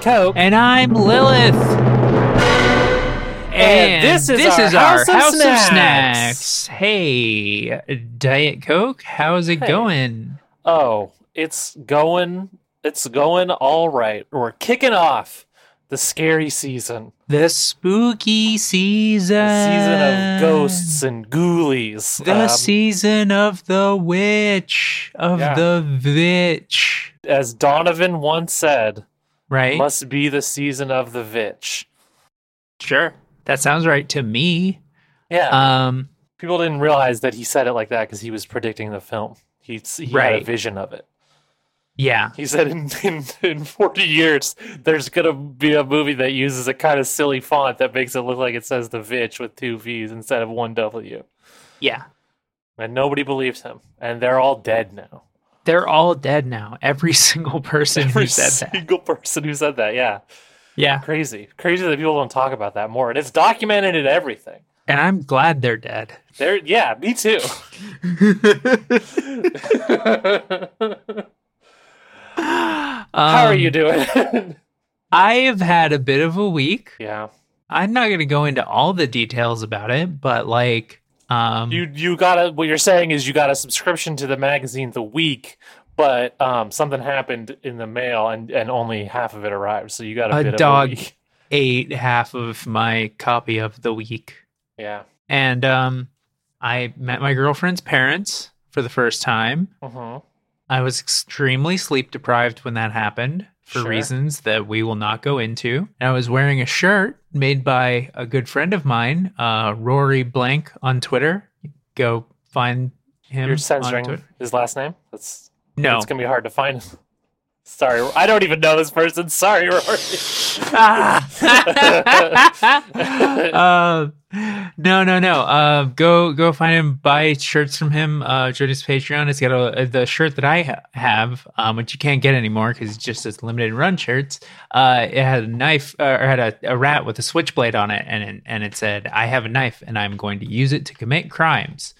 Coke. And I'm Lilith. And this is our House of Snacks. Snacks. Hey, Diet Coke, how's it Hey. going? Oh, it's going. It's going all right. We're kicking off the scary season, The spooky season. the season of ghosts and ghoulies. The Um, season of the witch, of Yeah. the vitch. as Donovan once said, Right? must be the season of the vitch. sure. That sounds right to me. Yeah, Um, people didn't realize that he said it like that because he was predicting the film. He, he had a Right. vision of it. yeah. He said in, in, in 40 years, there's going to be a movie that uses a kind of silly font that makes it look like it says the Vitch with two V's instead of one W. Yeah. And nobody believes him. And they're all dead now. They're all dead now. Every single person Every who said that. Every single person who said that, yeah. Yeah. Crazy. Crazy that people don't talk about that more. And it's documented in everything. And I'm glad they're dead. They're, yeah, me too. How are Um, you doing? I've had a bit of a week. yeah. I'm not going to go into all the details about it, but like, um, You you got a what you're saying is you got a subscription to the magazine the week, but um, something happened in the mail and, and only half of it arrived. So you got a, A bit dog. of a ate half of my copy of the week, Yeah. and um, I met my girlfriend's parents for the first time. hmm I was extremely sleep deprived when that happened for Sure. reasons that we will not go into. And I was wearing a shirt made by a good friend of mine, uh, Rory Blank on Twitter. Go find him. You're censoring Twitter. his last name. That's No. It's gonna be hard to find. Sorry, I don't even know this person. Sorry, Rory. uh, no, no, no. Uh, go, go find him. Buy shirts from him. Uh, join his Patreon. It's got a, the shirt that I ha- have, um, which you can't get anymore because it's just as limited run shirts. Uh, it had a knife uh, or had a, a rat with a switchblade on it, and it, and it said, "I have a knife, and I'm going to use it to commit crimes,"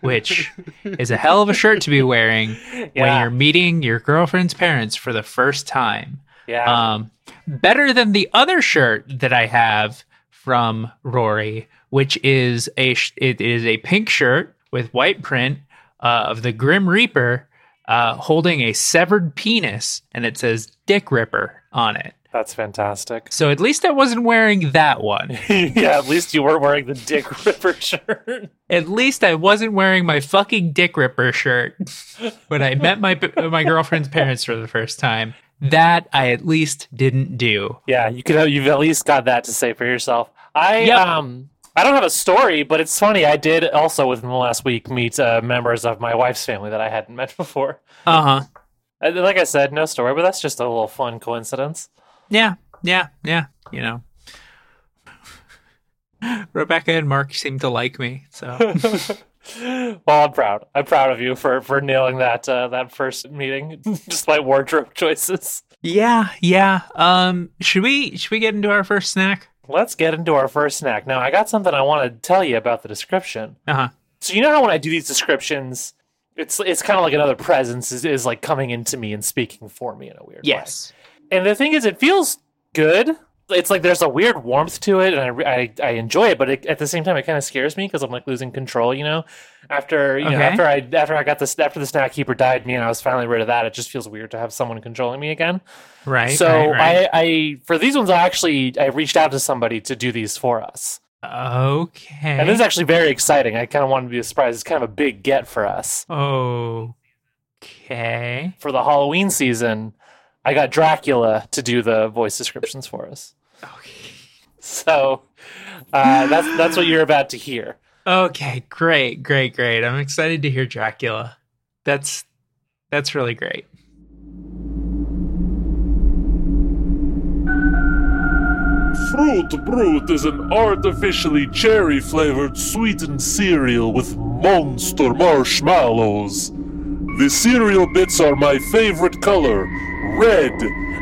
which is a hell of a shirt to be wearing when you're meeting your girlfriend's parents for the first time. Yeah. Um, better than the other shirt that I have from Rory, which is a sh- it is a pink shirt with white print uh, of the Grim Reaper uh, holding a severed penis, and it says Dick Ripper on it. That's fantastic. So at least I wasn't wearing that one. yeah, at least you weren't wearing the Dick Ripper shirt. At least I wasn't wearing my fucking Dick Ripper shirt when I met my my girlfriend's parents for the first time. That I at least didn't do. Yeah, you could have, you've at least got that to say for yourself. I Yep. um I don't have a story, but it's funny. I did also within the last week meet uh, members of my wife's family that I hadn't met before. Uh huh. Uh, Like I said, no story, but that's just a little fun coincidence. Yeah, yeah, yeah. You know, Rebecca and Mark seem to like me, so well, I'm proud. I'm proud of you for for nailing that uh, that first meeting, despite wardrobe choices. yeah, yeah. Um, should we should we get into our first snack? Let's get into our first snack. Now, I got something I want to tell you about the description. Uh huh. So you know how when I do these descriptions, it's it's kind of like another presence is, is like coming into me and speaking for me in a weird way. Yes. And the thing is, it feels good. It's like there's a weird warmth to it, and I, I, I enjoy it. But it, at the same time, it kind of scares me because I'm like losing control. You know, after you know after I after I got this after the snack keeper died me and I was finally rid of that. It just feels weird to have someone controlling me again. Right. so right, right. I, I for these ones, I actually I reached out to somebody to do these for us, okay. and this is actually very exciting. I kind of wanted to be a surprise. It's kind of a big get for us Oh okay. for the Halloween season. I got Dracula to do the voice descriptions for us. Okay. So uh, that's that's what you're about to hear. Okay. Great. Great. Great. I'm excited to hear Dracula. That's that's really great. Fruit Brute is an artificially cherry flavored sweetened cereal with monster marshmallows. The cereal bits are my favorite color red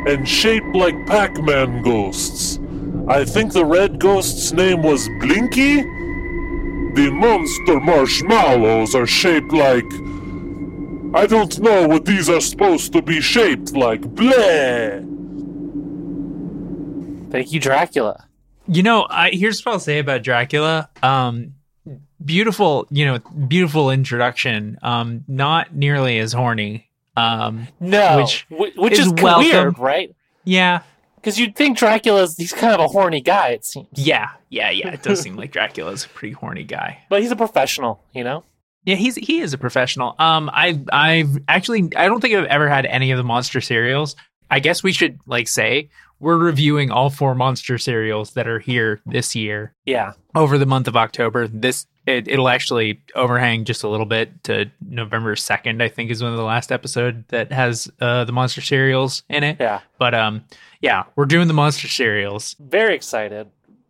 and shaped like Pac Man ghosts. I think the red ghost's name was Blinky? The monster marshmallows are shaped like. I don't know what these are supposed to be shaped like. Bleh! Thank you, Dracula. You know, I, here's what I'll say about Dracula. Um, beautiful, you know, beautiful introduction. Um, not nearly as horny. Um, No, Which which, which is is, welcome. weird, right? yeah, Because you'd think Dracula's he's kind of a horny guy. It seems, yeah, yeah, yeah. It does seem like Dracula's a pretty horny guy. but he's a professional. You know. Yeah, he's he is a professional. Um, I I've actually I don't think I've ever had any of the monster cereals. I guess we should like say we're reviewing all four monster cereals that are here this year Yeah. over the month of October. This it, it'll actually overhang just a little bit to November second. I think is one of the last episode that has uh, the monster cereals in it. Yeah. But um, yeah, we're doing the monster cereals. Very excited.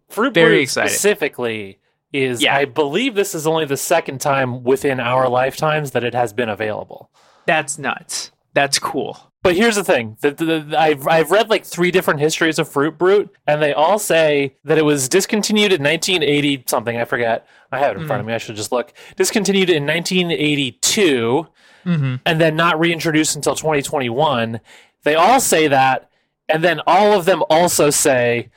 Fruit Very Brute excited. specifically is Yeah. I believe this is only the second time within our lifetimes that it has been available. That's nuts. That's cool. But here's the thing: the, the, the- I've I've read like three different histories of Fruit Brute, and they all say that it was discontinued in 1980 something. I forget. I have it in front of me. I should just look. Discontinued in 1982, Mm-hmm. and then not reintroduced until 2021. They all say that, and then all of them also say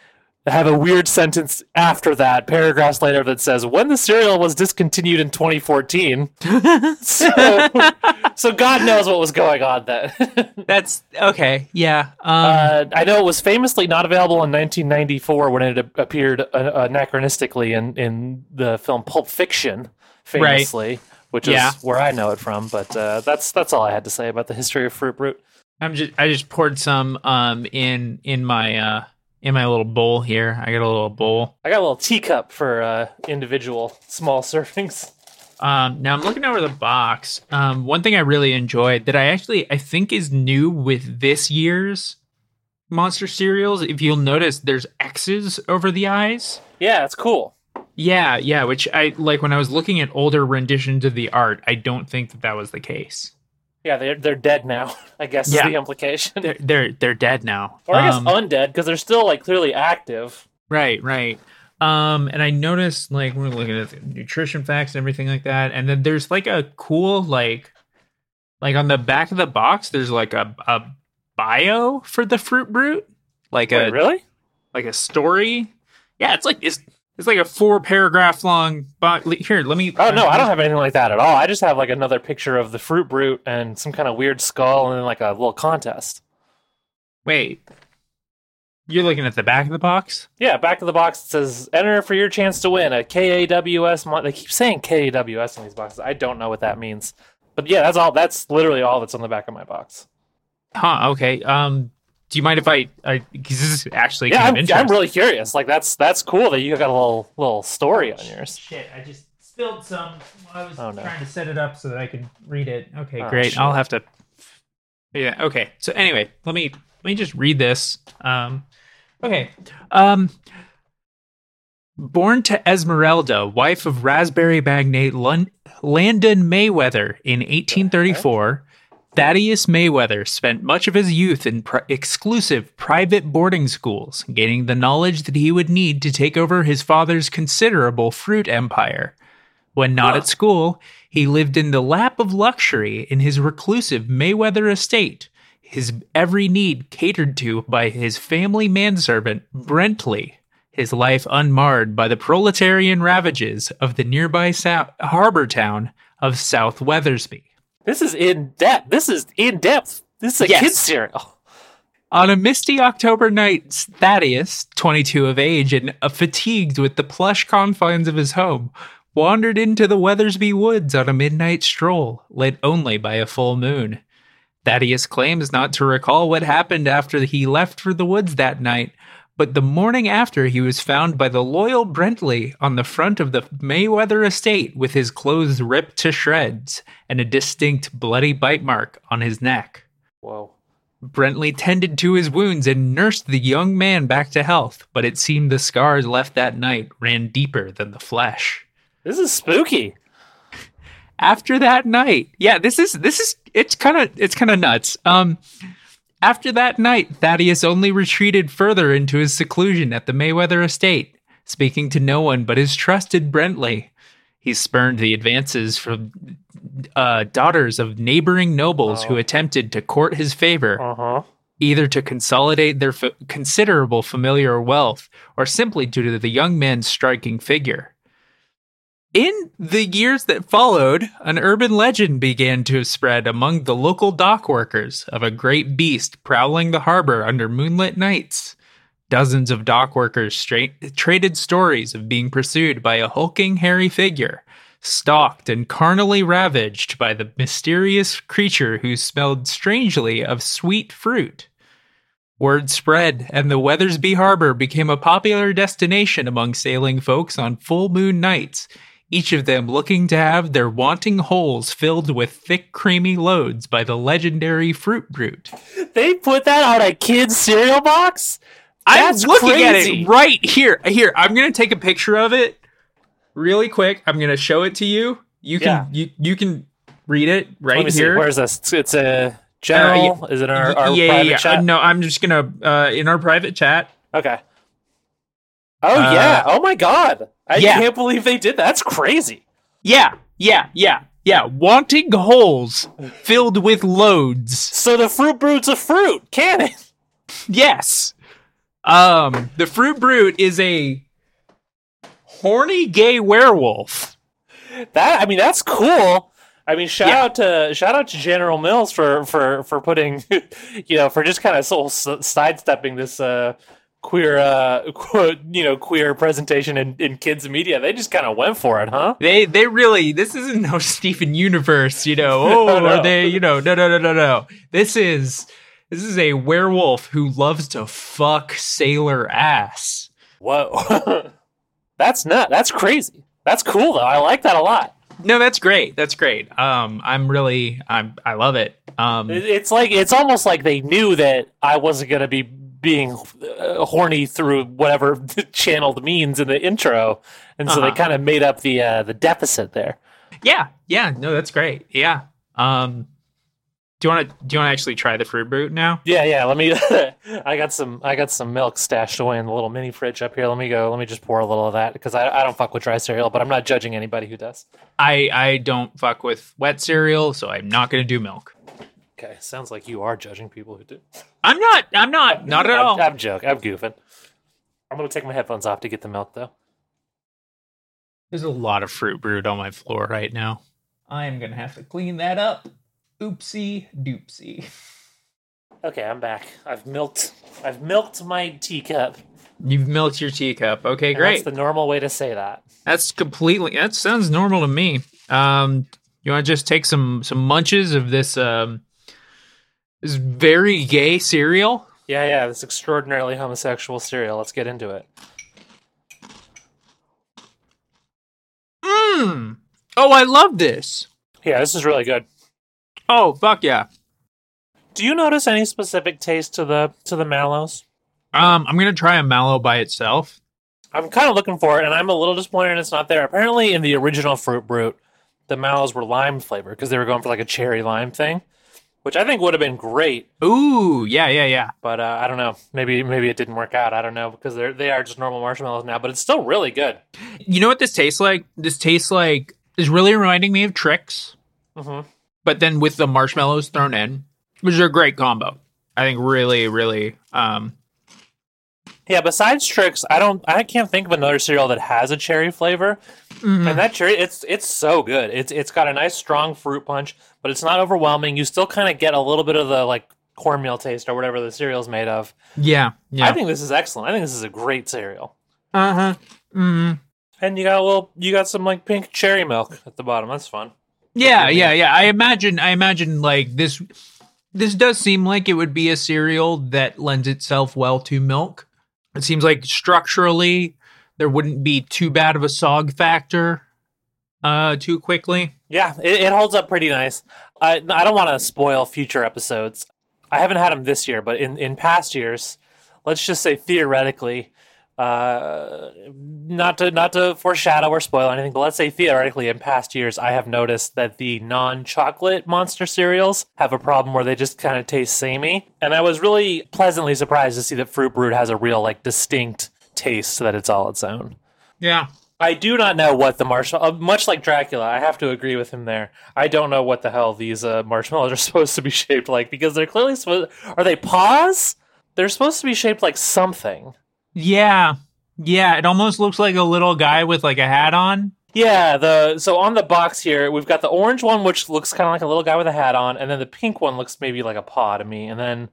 have a weird sentence after that, paragraphs later, that says when the cereal was discontinued in 2014. so, so God knows what was going on then. That's okay. Yeah. Um, Uh, I know it was famously not available in 1994 when it appeared uh, anachronistically in, in the film Pulp Fiction, famously, which is Yeah. where I know it from. But uh, that's that's all I had to say about the history of Fruit Brute. I'm just I just poured some um in in my uh in my little bowl here. I got a little bowl. I got a little teacup for uh, individual small servings. Um now I'm looking over the box. Um one thing I really enjoyed that I actually I think is new with this year's monster cereals, if you'll notice there's X's over the eyes. Yeah, it's cool. Yeah, yeah, which I like when I was looking at older renditions of the art, I don't think that that was the case. Yeah, they're they're dead now. I guess Yeah. is the implication. They're they're they're dead now. or I guess Um, undead because they're still like clearly active. Right, right. Um, and I noticed like we're looking at the nutrition facts and everything like that, and then there's like a cool like like on the back of the box, there's like a a bio for the fruit brute, like a really? like a story. Yeah, it's like it's it's like a four paragraph long. Bo- here, let me. Oh no, I don't have anything like that at all. I just have like another picture of the fruit brute and some kind of weird skull and then like a little contest. Wait, you're looking at the back of the box. Yeah, back of the box it says enter for your chance to win a KAWS. Mon- they keep saying KAWS in these boxes. I don't know what that means. But yeah, that's all. That's literally all that's on the back of my box. Huh? Okay. Um, do you mind if I? Because this is actually Yeah, kind I'm, interesting. I'm really curious. Like that's that's cool that you got a little little story on yours. Shit, I just spilled some while I was Oh, no. trying to set it up so that I could read it. Okay, Oh, great. shit. I'll have to Yeah. Okay. So anyway, let me let me just read this. Um, okay. Um, born to Esmeralda, wife of raspberry magnate Lon- Landon Mayweather in 1834. Thaddeus Mayweather spent much of his youth in pri- exclusive private boarding schools, gaining the knowledge that he would need to take over his father's considerable fruit empire. When not Huh. at school, he lived in the lap of luxury in his reclusive Mayweather estate, his every need catered to by his family manservant, Brentley, his life unmarred by the proletarian ravages of the nearby harbor town of South Weathersby. This is in depth. This is in depth. This is a Yes. kid's cereal. On a misty October night, Thaddeus, 22 of age and uh, fatigued with the plush confines of his home, wandered into the Weathersby woods on a midnight stroll, lit only by a full moon. Thaddeus claims not to recall what happened after he left for the woods that night, but the morning after he was found by the loyal Brentley on the front of the Mayweather estate with his clothes ripped to shreds and a distinct bloody bite mark on his neck. Whoa. Brentley tended to his wounds and nursed the young man back to health, but it seemed the scars left that night ran deeper than the flesh. This is spooky. After that night, yeah, this is this is it's kind of it's kind of nuts. Um after that night, Thaddeus only retreated further into his seclusion at the Mayweather estate, speaking to no one but his trusted Brentley. He spurned the advances from uh, daughters of neighboring nobles who Oh. attempted to court his favor. Uh huh. either to consolidate their f- considerable familiar wealth or simply due to the young man's striking figure. In the years that followed, an urban legend began to spread among the local dock workers of a great beast prowling the harbor under moonlit nights. Dozens of dock workers straight, traded stories of being pursued by a hulking, hairy figure, stalked and carnally ravaged by the mysterious creature who smelled strangely of sweet fruit. Word spread, and the Weathersby Harbor became a popular destination among sailing folks on full moon nights, each of them looking to have their wanting holes filled with thick, creamy loads by the legendary Fruit Brute. They put that on a kid's cereal box? That's I'm looking at it right here. Here, I'm gonna take a picture of it really quick. I'm gonna show it to you. You can you you can read it right here. see. Where's this? It's- It's a general. Is it our, our yeah, private yeah, yeah. chat? Uh, no, I'm just gonna uh, in our private chat. Okay. Oh Uh, yeah. Oh my god. I yeah. can't believe they did that. That's crazy. Yeah, yeah, yeah, yeah. Wanting holes filled with loads. So the fruit brute's a fruit, can it? Yes. Um, the fruit brute is a horny gay werewolf. That I mean, that's cool. I mean, shout Yeah. out to shout out to General Mills for for for putting, you know, for just kind of so sidestepping this uh queer uh qu- you know queer presentation in, in kids media. They just kind of went for it, huh? They they really this isn't no Steven Universe, you know. Oh, No, they, you know, no no no no no. This is this is a werewolf who loves to fuck sailor ass. Whoa, that's nut. That's crazy. That's cool though. I like that a lot. No, that's great. That's great. Um I'm really I'm I love it. Um It's like it's almost like they knew that I wasn't gonna be being uh, horny through whatever channeled means in the intro, and so they Uh-huh. kind of made up the uh, the deficit there. Yeah, yeah, no, that's great. Yeah. Um do you want to do you want to actually try the Fruit Brute now? Yeah, yeah. Let me. I got some. I got some milk stashed away in the little mini fridge up here. Let me go. Let me just pour a little of that because I, I don't fuck with dry cereal, but I'm not judging anybody who does. I I don't fuck with wet cereal, so I'm not going to do milk. Okay, sounds like you are judging people who do. I'm not. I'm not. Not at I'm, all. I'm joking. I'm goofing. I'm gonna take my headphones off to get the milk though. There's a lot of fruit brute on my floor right now. I am going to have to clean that up. Oopsie doopsie. Okay, I'm back. I've milked. I've milked my teacup. You've milked your teacup. Okay, and great. That's the normal way to say that. That's completely. That sounds normal to me. Um, you want to just take some some munches of this um this very gay cereal? Yeah, yeah. This extraordinarily homosexual cereal. Let's get into it. Mmm. Oh, I love this. Yeah, this is really good. Oh, fuck yeah. Do you notice any specific taste to the to the mallows? Um, I'm gonna try a mallow by itself. I'm kind of looking for it, and I'm a little disappointed it's not there. Apparently, in the original Fruit Brute, the mallows were lime flavor because they were going for like a cherry lime thing, which I think would have been great. Ooh, yeah, yeah, yeah. But uh, I don't know. Maybe maybe it didn't work out. I don't know because they're they are just normal marshmallows now, but it's still really good. You know what this tastes like? This tastes like is really reminding me of Trix, hmm but then with the marshmallows thrown in, which is a great combo. I think really, really. Um, Yeah. Besides Trix, I don't. I can't think of another cereal that has a cherry flavor. mhm. And that cherry, it's it's so good. It's it's got a nice strong fruit punch, but it's not overwhelming. You still kind of get a little bit of the like cornmeal taste or whatever the cereal's made of. yeah, yeah. I think this is excellent. I think this is a great cereal. uh huh. Mm. And you got a little, you got some like pink cherry milk at the bottom. That's fun. Yeah, yeah, yeah. I imagine. I imagine like this. This does seem like it would be a cereal that lends itself well to milk. It seems like structurally there wouldn't be too bad of a sog factor uh too quickly. Yeah, it, it holds up pretty nice. I I don't want to spoil future episodes. I haven't had them this year, but in in past years, let's just say theoretically, uh, not to not to foreshadow or spoil anything, but let's say theoretically, in past years, I have noticed that the non-chocolate monster cereals have a problem where they just kind of taste samey, and I was really pleasantly surprised to see that Fruit Brute has a real like distinct taste that it's all its own. Yeah. I do not know what the marshmallow. Uh, much like Dracula, I have to agree with him there. I don't know what the hell these uh, marshmallows are supposed to be shaped like because they're clearly supposed. Are they paws? They're supposed to be shaped like something. Yeah. Yeah, it almost looks like a little guy with like a hat on. Yeah. The so on the box here we've got the orange one, which looks kind of like a little guy with a hat on, and then the pink one looks maybe like a paw to me, and then.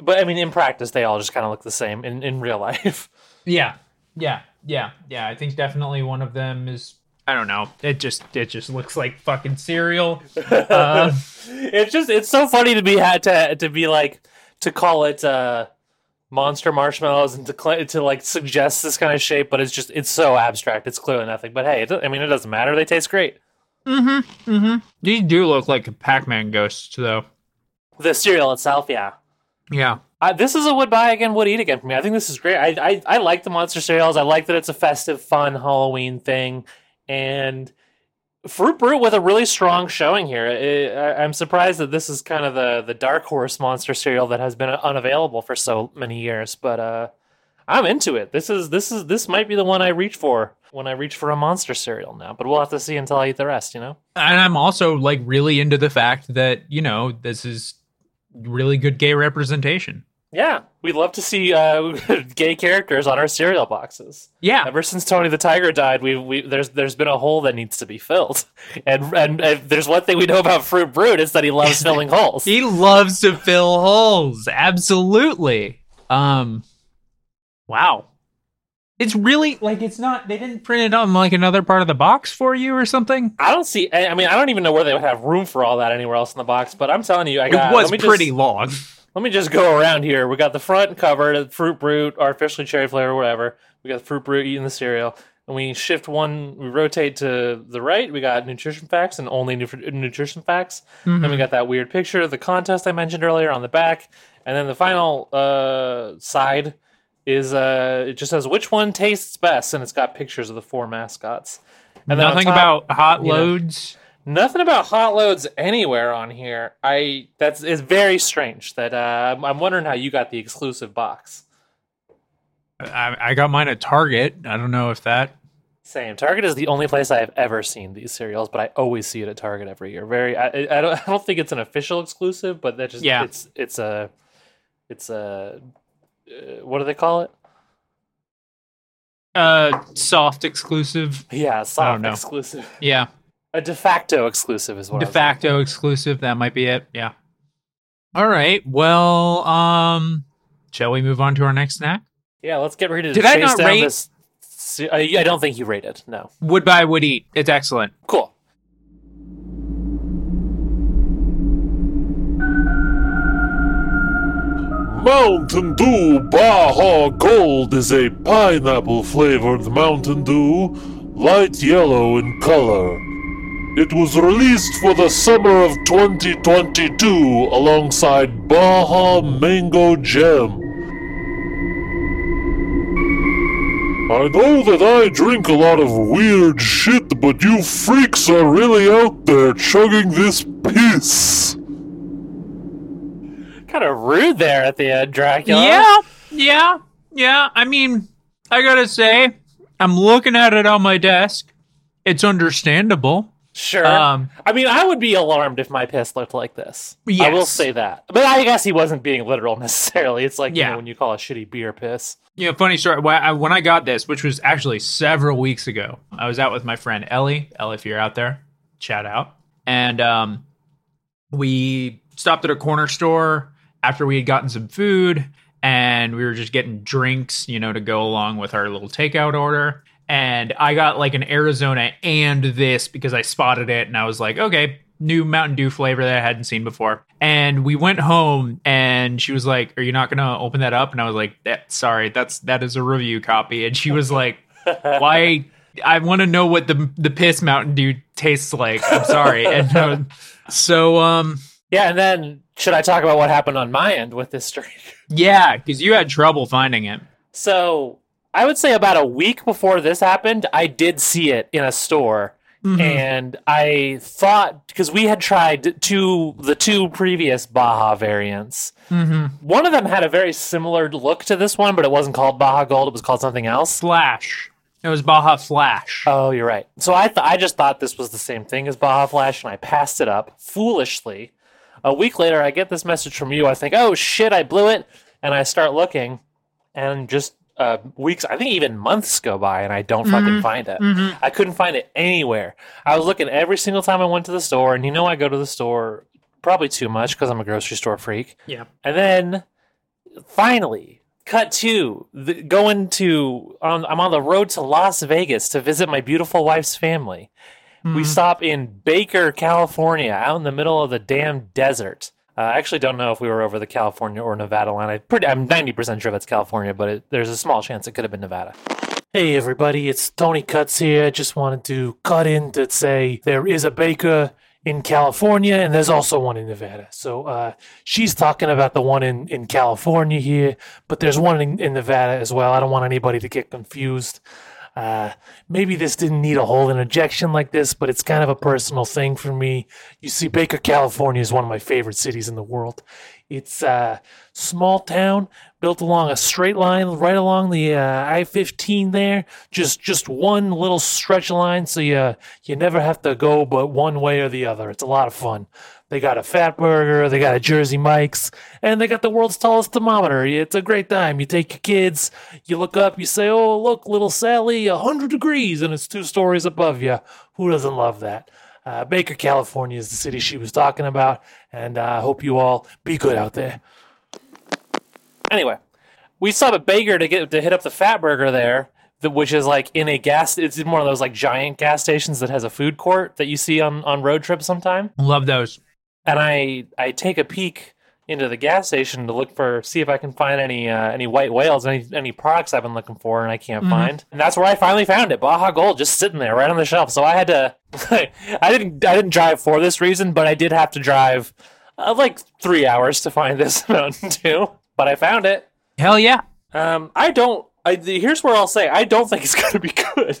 But I mean, in practice, they all just kind of look the same in, in real life. Yeah. Yeah. Yeah. Yeah. I think definitely one of them is I don't know. It just it just looks like fucking cereal. Uh, it's just it's so funny to be had to to be like to call it uh monster marshmallows and to cl- to like suggest this kind of shape but it's just it's so abstract. It's clearly nothing. But hey it, i mean it doesn't matter. They taste great. Mm-hmm. Mm-hmm. These do look like Pac-Man ghosts though. the cereal itself yeah. Yeah. uh, this is a would buy again would eat again for me. I think this is great. I, I i like the monster cereals. I like that it's a festive fun halloween thing. And Fruit Brute with a really strong showing here. I- I, I'm surprised that this is kind of the the dark horse monster cereal that has been unavailable for so many years, but uh, I'm into it. This is this is this might be the one I reach for when I reach for a monster cereal now. But we'll have to see until I eat the rest. You know? And I'm also like really into the fact that, you know, this is really good gay representation. Yeah, we'd love to see uh, gay characters on our cereal boxes. Yeah. Ever since Tony the Tiger died, we we there's there's been a hole that needs to be filled, and and, and there's one thing we know about Fruit Brute is that he loves filling holes. He loves to fill holes. Absolutely. Um wow. It's really like it's not they didn't print it on like another part of the box for you or something. I don't see. I I mean, I don't even know where they would have room for all that anywhere else in the box. But I'm telling you, I got. it was let me pretty Just, long. Let me just go around here. We got the front cover, the Fruit Brute, artificially cherry flavor, whatever. We got the Fruit Brute eating the cereal, and we shift one. We rotate to the right. We got nutrition facts and only nu- nutrition facts. Then we got that weird picture of the contest I mentioned earlier on the back, and then the final uh, side is uh, it just says which one tastes best, and it's got pictures of the four mascots. And Nothing top- about hot loads. Nothing about hot loads anywhere on here. I that's is very strange. That uh, I'm- wondering how you got the exclusive box. I, I got mine at Target. I don't know if that. Same. Target is the only place I have ever seen these cereals, but I always see it at Target every year. Very. I, I don't. I don't think it's an official exclusive, but that just. Yeah. It's it's a. It's a. Uh, what do they call it? Uh, soft exclusive. Yeah, soft exclusive. Yeah, A de facto exclusive is what. de facto exclusive. That might be it. Yeah. All right. Well, um, shall we move on to our next snack? Yeah, let's get ready to Did I not down rate- this. I I don't think you rated. No. Would buy, would eat. It's excellent. Cool. Mountain Dew Baja Gold is a pineapple flavored Mountain Dew, light yellow in color. It was released for the summer of 2022 alongside Baja Mango Gem. I know that I drink a lot of weird shit, but you freaks are really out there chugging this piss. Kind of rude there at the end, Dracula. Yeah, yeah, yeah. I mean, I gotta say, I'm looking at it on my desk. It's understandable. Sure. Um, I mean, I would be alarmed if my piss looked like this. I will say that. But I guess he wasn't being literal necessarily. It's like, you know, when you call a shitty beer piss. You know, funny story. When I, when I got this, which was actually several weeks ago, I was out with my friend Ellie. Ellie, if you're out there, shout out. And um, we stopped at a corner store after we had gotten some food, and we were just getting drinks, you know, to go along with our little takeout order. And I got like an Arizona and this because I spotted it, and I was like, okay, new Mountain Dew flavor that I hadn't seen before. And we went home, and she was like, "Are you not gonna open that up?" And I was like, that, "Sorry, that's that is a review copy." And she was like, "Why?" I want to know what the the piss Mountain Dew tastes like. I'm sorry. And uh, so, um, Yeah, and then should I talk about what happened on my end with this drink? yeah, because you had trouble finding it. So I would say about a week before this happened, I did see it in a store. And I thought because we had tried two the two previous Baja variants. Mm-hmm. One of them had a very similar look to this one, but it wasn't called Baja Gold. It was called something else. Flash. It was Baja Flash. Oh, you're right. So I th- I just thought this was the same thing as Baja Flash, and I passed it up foolishly. A week later, I get this message from you. I think, oh shit, I blew it, and I start looking, and just uh, weeks, I think even months go by, and I don't fucking mm-hmm. find it. Mm-hmm. I couldn't find it anywhere. I was looking every single time I went to the store, and you know I go to the store probably too much because I'm a grocery store freak. Yeah. And then finally, cut to the, going to on, I'm on the road to Las Vegas to visit my beautiful wife's family. We mm-hmm. stop in Baker, California, out in the middle of the damn desert. Uh, I actually don't know if we were over the California or Nevada line. I pretty, I'm 90% sure that's California, but it, there's a small chance it could have been Nevada. Hey everybody, it's Tony Cuts here. I Just wanted to cut in to say there is a baker in California and there's also one in Nevada. So uh, she's talking about the one in, in California here, but there's one in, in Nevada as well. I don't want anybody to get confused. Uh, maybe this didn't need a whole interjection like this, but it's kind of a personal thing for me. You see, Baker, California is one of my favorite cities in the world. It's a small town built along a straight line right along the uh, I-15 there. Just just one little stretch line, so you you never have to go but one way or the other. It's a lot of fun. They got a Fatburger, they got a Jersey Mike's, and they got the world's tallest thermometer. It's a great time. You take your kids, you look up, you say, "Oh, look, little Sally, hundred degrees," and it's two stories above you. Who doesn't love that? Uh, Baker, California is the city she was talking about, and uh, I hope you all be good out there. Anyway, we stopped at Baker to get to hit up the Fatburger there, the, which is like in a gas. It's in one of those like giant gas stations that has a food court that you see on on road trips sometime. Love those. And I I take a peek into the gas station to look for see if I can find any uh, any white whales, any any products I've been looking for, and I can't find. And that's where I finally found it, Baja Gold, just sitting there right on the shelf. So I had to. I didn't I didn't drive for this reason, but I did have to drive uh, like three hours to find this Mountain Dew. But I found it. Hell yeah. Um, I don't. I here's where I'll say I don't think it's gonna be good.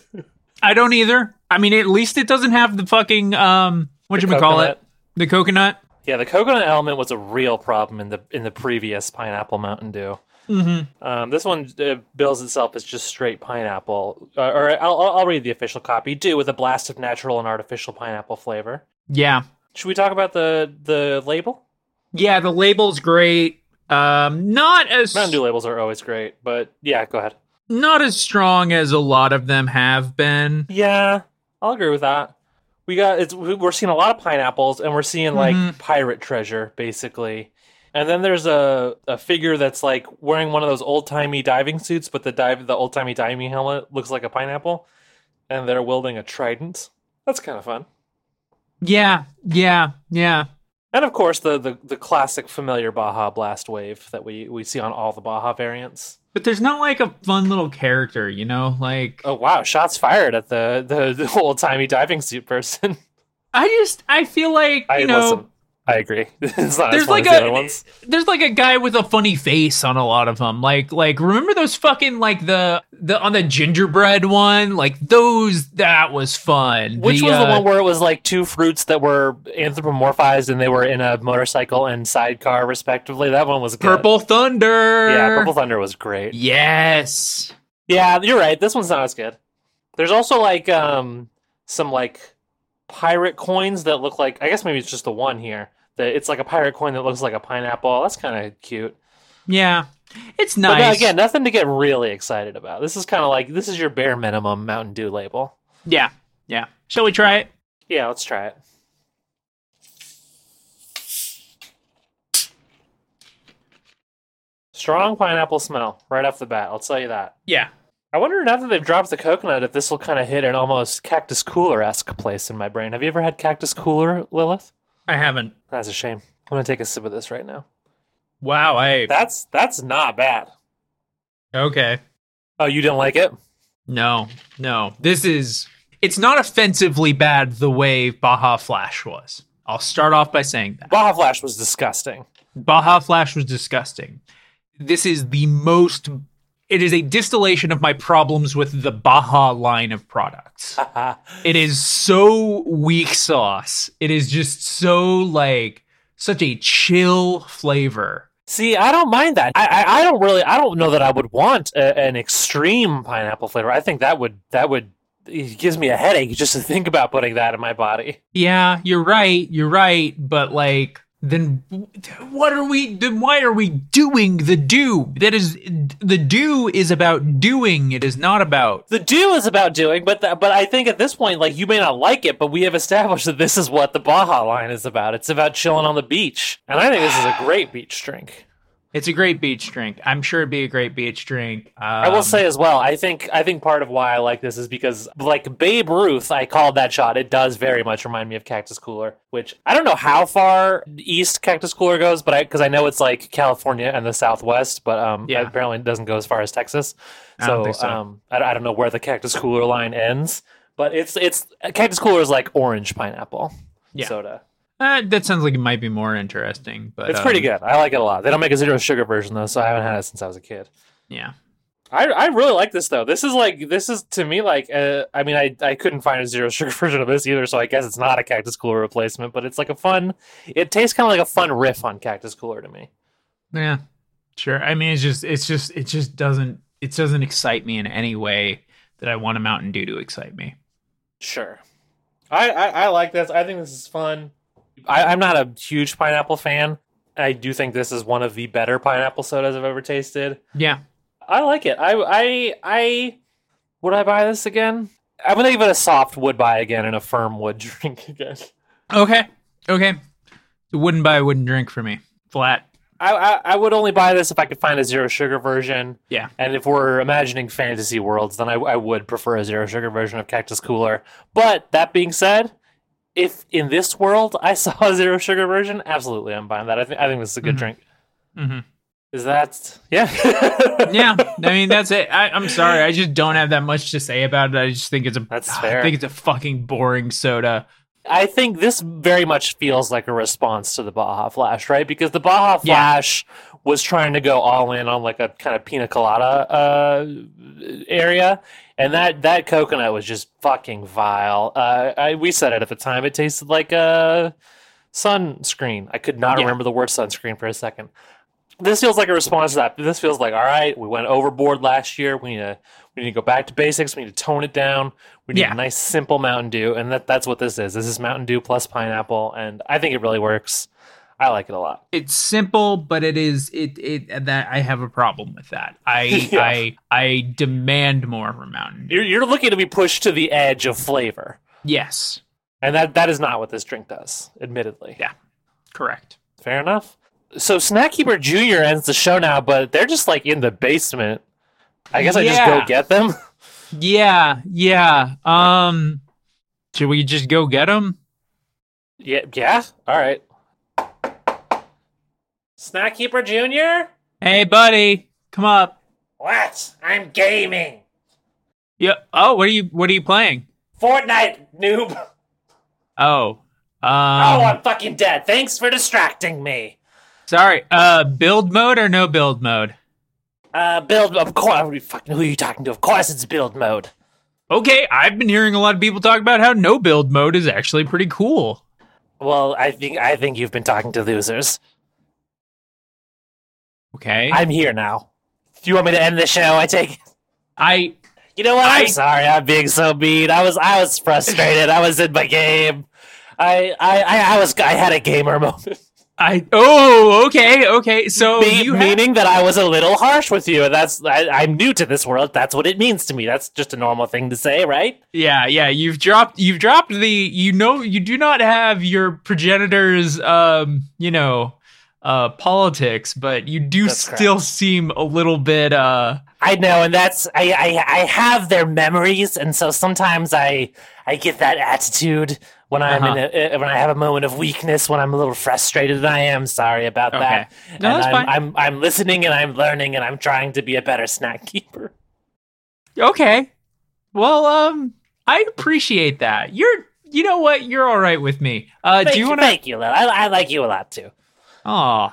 I don't either. I mean, at least it doesn't have the fucking um, what you call it? The coconut. Yeah, the coconut element was a real problem in the in the previous pineapple Mountain Dew. Mm-hmm. Um, this one uh, bills itself as just straight pineapple. Uh, or I'll, I'll I'll read the official copy. Do with a blast of natural and artificial pineapple flavor. Yeah. Should we talk about the the label? Yeah. The label's great. Um, not as Mountain Dew labels are always great, but yeah, go ahead. not as strong as a lot of them have been. Yeah, I'll agree with that. We got it's we- we're seeing a lot of pineapples, and we're seeing like Mhm. pirate treasure basically. And then there's a, a figure that's like wearing one of those old timey diving suits, but the dive the old timey diving helmet looks like a pineapple, and they're wielding a trident. That's kind of fun. Yeah. Yeah. Yeah. And of course the, the the classic familiar Baja Blast wave that we we see on all the Baja variants. But there's not like a fun little character, you know, like Oh wow, shots fired at the the, the old timey diving suit person. I just I feel like I you know listen. I agree. it's not There's as like as the a- other ones. there's like a guy with a funny face on a lot of them. Like like remember those fucking like the the on the gingerbread one like those that was fun. Which was the uh, one where it was like two fruits that were anthropomorphized and they were in a motorcycle and sidecar respectively? That one was good. Purple Thunder? Yeah, Purple Thunder was great. Yes. Yeah, you're right. This one's not as good. There's also like um some like pirate coins that look like I guess maybe it's just the one here. That it's like a pirate coin that looks like a pineapple. That's kind of cute. Yeah. It's But nice. again, nothing to get really excited about. This is kind of like this is your bare minimum Mountain Dew label. yeah. Yeah. Shall we try it? Yeah, let's try it. Strong pineapple smell right off the bat. I'll tell you that. Yeah. I wonder now that they've dropped the coconut if this will kind of hit an almost cactus cooler esque place in my brain. Have you ever had cactus cooler, Lilith? I haven't. That's a shame. I'm gonna take a sip of this right now. Wow, I That's that's not bad. Okay. Oh, you didn't like it? No. No. This is it's not offensively bad the way Baja Flash was. I'll start off by saying that. Baja Flash was disgusting. Baja Flash was disgusting. This is the most. It is a distillation of my problems with the Baja line of products. it is so weak sauce. It is just so like such a chill flavor. See, I don't mind that. I, I, I don't really. I don't know that I would want a, an extreme pineapple flavor. I think that would that would it gives me a headache just to think about putting that in my body. Yeah, you're right. You're right. But like, then what are we? Then why are we doing the do? That is, the do is about doing. It is not about. The do is about doing, but th- but I think at this point, like you may not like it, but we have established that this is what the Baja line is about. It's about chilling on the beach, and I think this is a great beach drink. It's a great beach drink. I'm sure it'd be a great beach drink. Um, I will say as well. I think I think part of why I like this is because like Babe Ruth, I called that shot. It does very much remind me of Cactus Cooler, which I don't know how far east Cactus Cooler goes, but I because I know it's like California and the Southwest, but um, Yeah. apparently it doesn't go as far as Texas. I So, think so. um, I, I don't know where the Cactus Cooler line ends, but it's it's Cactus Cooler is like orange pineapple Yeah. soda. Uh, that sounds like it might be more interesting, but It's pretty um, good. I like it a lot. They don't make a zero sugar version though, so I haven't had it since I was a kid. Yeah, I, I really like this though. This is like this is to me like uh, I mean I I couldn't find a zero sugar version of this either, so I guess it's not a cactus cooler replacement, but it's like a fun. It tastes kind of like a fun riff on cactus cooler to me. yeah, sure. I mean, it's just, it's just, it just doesn't, it doesn't excite me in any way that I want a Mountain Dew to excite me. Sure, I I, I like this. I think this is fun. I, I'm not a huge pineapple fan. I do think this is one of the better pineapple sodas I've ever tasted. Yeah, I like it. I I I would I buy this again? I'm gonna give it a soft would buy again and a firm would drink again. Okay. Okay. Wouldn't buy, wouldn't drink for me. Flat. I, I I would only buy this if I could find a zero sugar version. Yeah. And if we're imagining fantasy worlds, then I, I would prefer a zero sugar version of Cactus Cooler. But that being said, if in this world I saw a zero sugar version, absolutely I'm buying that. I think I think this is a good Mhm. drink. Mhm. Is that yeah? Yeah. I mean, that's it. I, I'm sorry. I just don't have that much to say about it. I just think it's a, That's fair. I think it's a fucking boring soda. I think this very much feels like a response to the Baja Flash, right? Because the Baja Yeah. Flash was trying to go all in on like a kind of pina colada uh, area, and that that coconut was just fucking vile. Uh, I, we said it at the time; it tasted like a sunscreen. I could not Yeah. remember the word sunscreen for a second. This feels like a response to that. This feels like all right. We went overboard last year. We need to we need to go back to basics. We need to tone it down. We need Yeah. a nice simple Mountain Dew, and that that's what this is. This is Mountain Dew plus pineapple, and I think it really works. I like it a lot. It's simple, but it is it it that I have a problem with that. I Yeah. I I demand more from Mountain Dew. You're you're looking to be pushed to the edge of flavor, Yes. and that that is not what this drink does. Admittedly, Yeah. Correct. fair enough. So Snackkeeper Junior ends the show now, but they're just like in the basement. I guess I just go get them. Yeah, yeah. Um should we just go get them? yeah, yeah. All right. Snackkeeper Junior. Hey buddy, come up. What? I'm gaming. Yeah. Oh, what are you what are you playing? Fortnite noob. Oh. oh, Um, I'm fucking dead. Thanks for distracting me. sorry. Uh, build mode or no build mode? Uh, build. Of course. Fucking. Who are you talking to? Of course, it's build mode. Okay, I've been hearing a lot of people talk about how no build mode is actually pretty cool. Well, I think I think you've been talking to losers. Okay, I'm here now. Do you want me to end the show? I take. it. I You know what? I'm sorry. I'm being so mean. I was I was frustrated. I was in my game. I I I, I was I had a gamer moment. I oh okay okay so Me- you have, meaning that I was a little harsh with you. and That's I, I'm new to this world. That's what it means to me. That's just a normal thing to say, right? yeah yeah you've dropped you've dropped the you know you do not have your progenitors um you know uh politics but you do That's still correct. seem a little bit uh I know, and that's I, I I have their memories, and so sometimes I I get that attitude when I'm in a, uh, when I have a moment of weakness, when I'm a little frustrated, and I am sorry about that. No, and that's I'm, fine. I'm I'm listening and I'm learning and I'm trying to be a better snack keeper. okay well um I appreciate that you're you know what you're all right with me uh Thank do you you, want to thank you, Lil. I, I like you a lot too. oh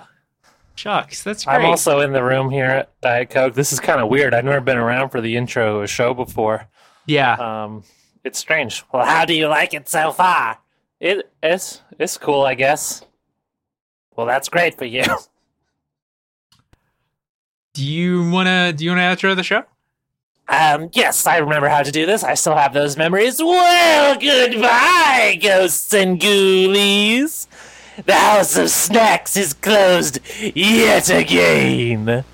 shucks that's great I'm also in the room here at Diet Coke. This is kind of weird. I've never been around for the intro of a show before. yeah Um, it's strange. Well, how do you like it so far? It it's it's cool, I guess. Well, that's great for you. do you want to do you want to outro the show Um, yes, I remember how to do this. I still have those memories. Well, goodbye, ghosts and ghoulies. The House of Snacks is closed yet again.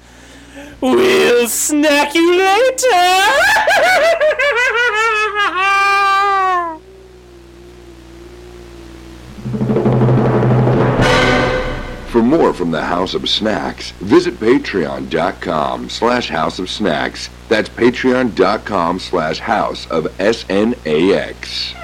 We'll snack you later. For more from the House of Snacks, visit patreon.com slash house of snacks. That's patreon.com slash house of S-N-A-X.